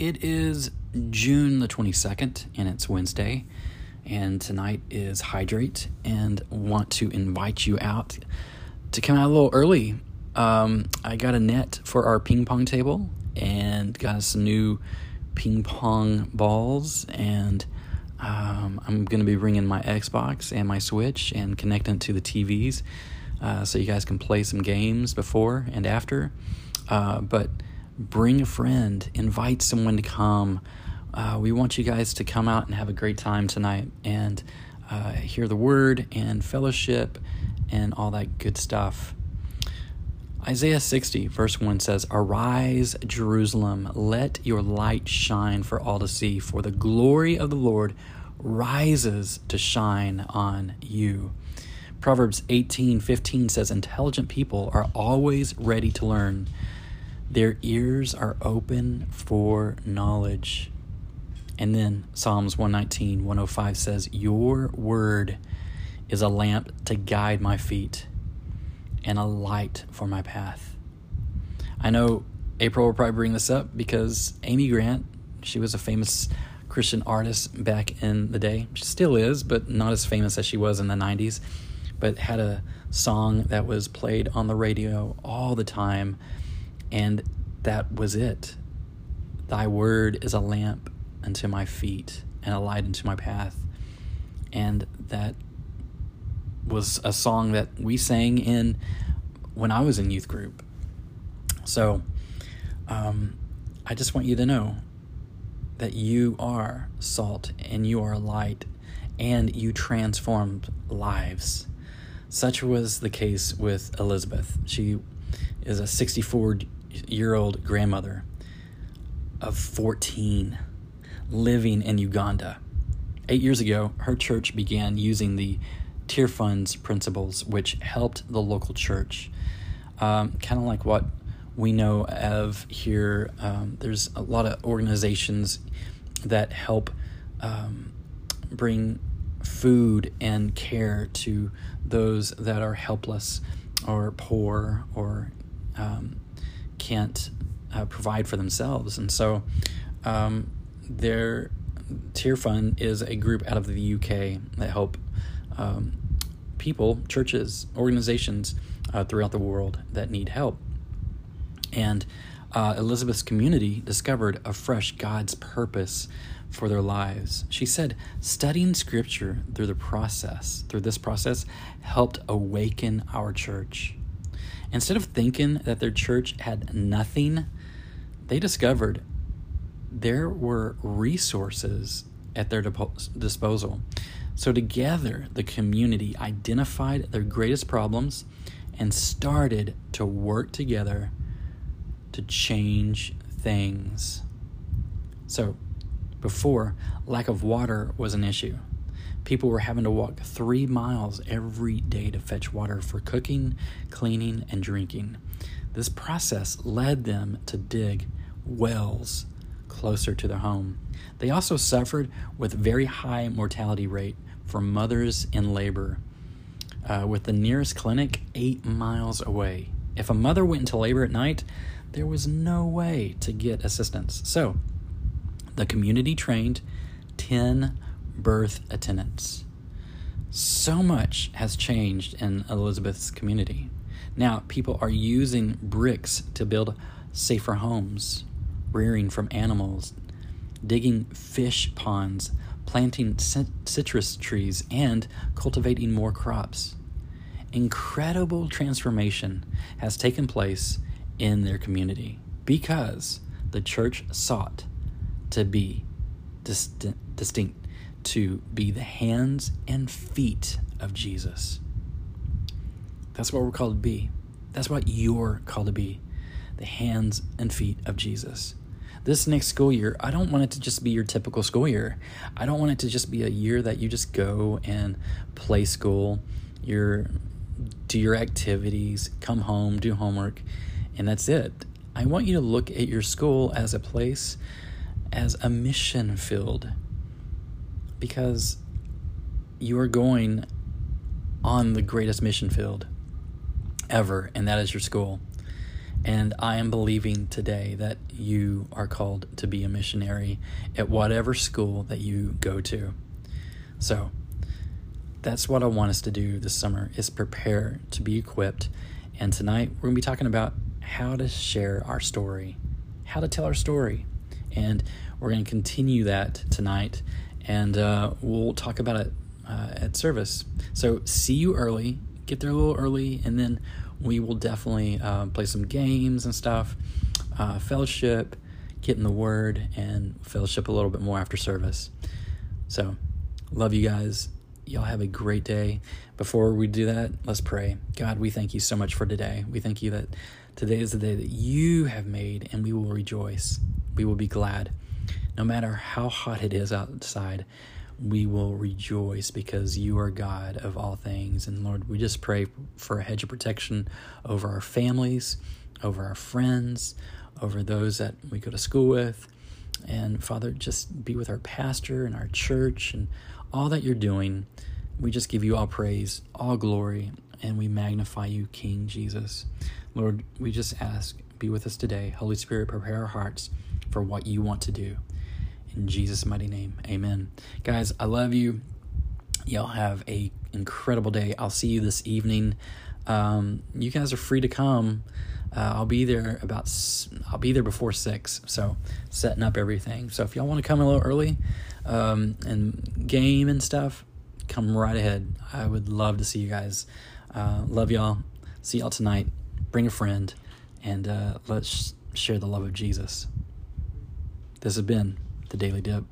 It is June the 22nd, and it's Wednesday. And tonight is Hydrate, and want to invite you out to come out a little early. Um, I got a net for our ping pong table and got some new ping pong balls. And um, I'm going to be bringing my Xbox and my Switch and connecting to the TVs uh, so you guys can play some games before and after. Uh, but bring a friend, invite someone to come. Uh, we want you guys to come out and have a great time tonight and uh, hear the word and fellowship and all that good stuff. Isaiah 60, verse 1 says, Arise, Jerusalem, let your light shine for all to see, for the glory of the Lord rises to shine on you. Proverbs 18:15 says intelligent people are always ready to learn. Their ears are open for knowledge. And then Psalms 119, 105 says, Your word is a lamp to guide my feet and a light for my path. I know April will probably bring this up because Amy Grant, she was a famous Christian artist back in the day. She still is, but not as famous as she was in the 90s. But had a song that was played on the radio all the time and that was it. Thy word is a lamp unto my feet and a light unto my path. And that was a song that we sang in when I was in youth group. So um, I just want you to know that you are salt and you are light and you transformed lives. Such was the case with Elizabeth. She is a 64 year old grandmother of 14 living in Uganda. Eight years ago, her church began using the Tear Fund's principles, which helped the local church. Um, kind of like what we know of here. Um, there's a lot of organizations that help um, bring food and care to those that are helpless or poor or um, can't uh, provide for themselves. And so um, their Tear Fund is a group out of the UK that help um, people, churches, organizations uh, throughout the world that need help. And uh, Elizabeth's community discovered afresh God's purpose for their lives. She said, studying scripture through the process, through this process, helped awaken our church. Instead of thinking that their church had nothing, they discovered there were resources at their disposal. So, together, the community identified their greatest problems and started to work together to change things. So, before, lack of water was an issue. People were having to walk three miles every day to fetch water for cooking, cleaning, and drinking. This process led them to dig wells closer to their home. They also suffered with very high mortality rate for mothers in labor, uh, with the nearest clinic eight miles away. If a mother went into labor at night, there was no way to get assistance. So, the community trained 10 birth attendants. So much has changed in Elizabeth's community. Now, people are using bricks to build safer homes, rearing from animals, digging fish ponds, planting citrus trees, and cultivating more crops. Incredible transformation has taken place in their community because the church sought to be distinct to be the hands and feet of Jesus. That's what we're called to be. That's what you're called to be the hands and feet of Jesus. This next school year, I don't want it to just be your typical school year. I don't want it to just be a year that you just go and play school, your do your activities, come home, do homework, and that's it. I want you to look at your school as a place as a mission field because you are going on the greatest mission field ever, and that is your school. And I am believing today that you are called to be a missionary at whatever school that you go to. So that's what I want us to do this summer is prepare to be equipped. And tonight we're going to be talking about how to share our story, how to tell our story. And we're going to continue that tonight and uh, we'll talk about it uh, at service. So see you early, get there a little early, and then we will definitely uh, play some games and stuff, uh, fellowship, get in the Word, and fellowship a little bit more after service. So, love you guys. Y'all have a great day. Before we do that, let's pray. God, we thank you so much for today. We thank you that today is the day that you have made, and we will rejoice. We will be glad. No matter how hot it is outside, we will rejoice because you are God of all things. And Lord, we just pray for a hedge of protection over our families, over our friends, over those that we go to school with. And Father, just be with our pastor and our church and all that you're doing. We just give you all praise, all glory, and we magnify you, King Jesus. Lord, we just ask, be with us today. Holy Spirit, prepare our hearts for what you want to do. In Jesus' mighty name, amen. Guys, I love you. Y'all have a incredible day. I'll see you this evening. Um, you guys are free to come. Uh, I'll be there about. I'll be there before six. So setting up everything. So if y'all want to come a little early um, and game and stuff, come right ahead. I would love to see you guys. Uh, love y'all. See y'all tonight. Bring a friend, and uh, let's share the love of Jesus. This has been the Daily Dip.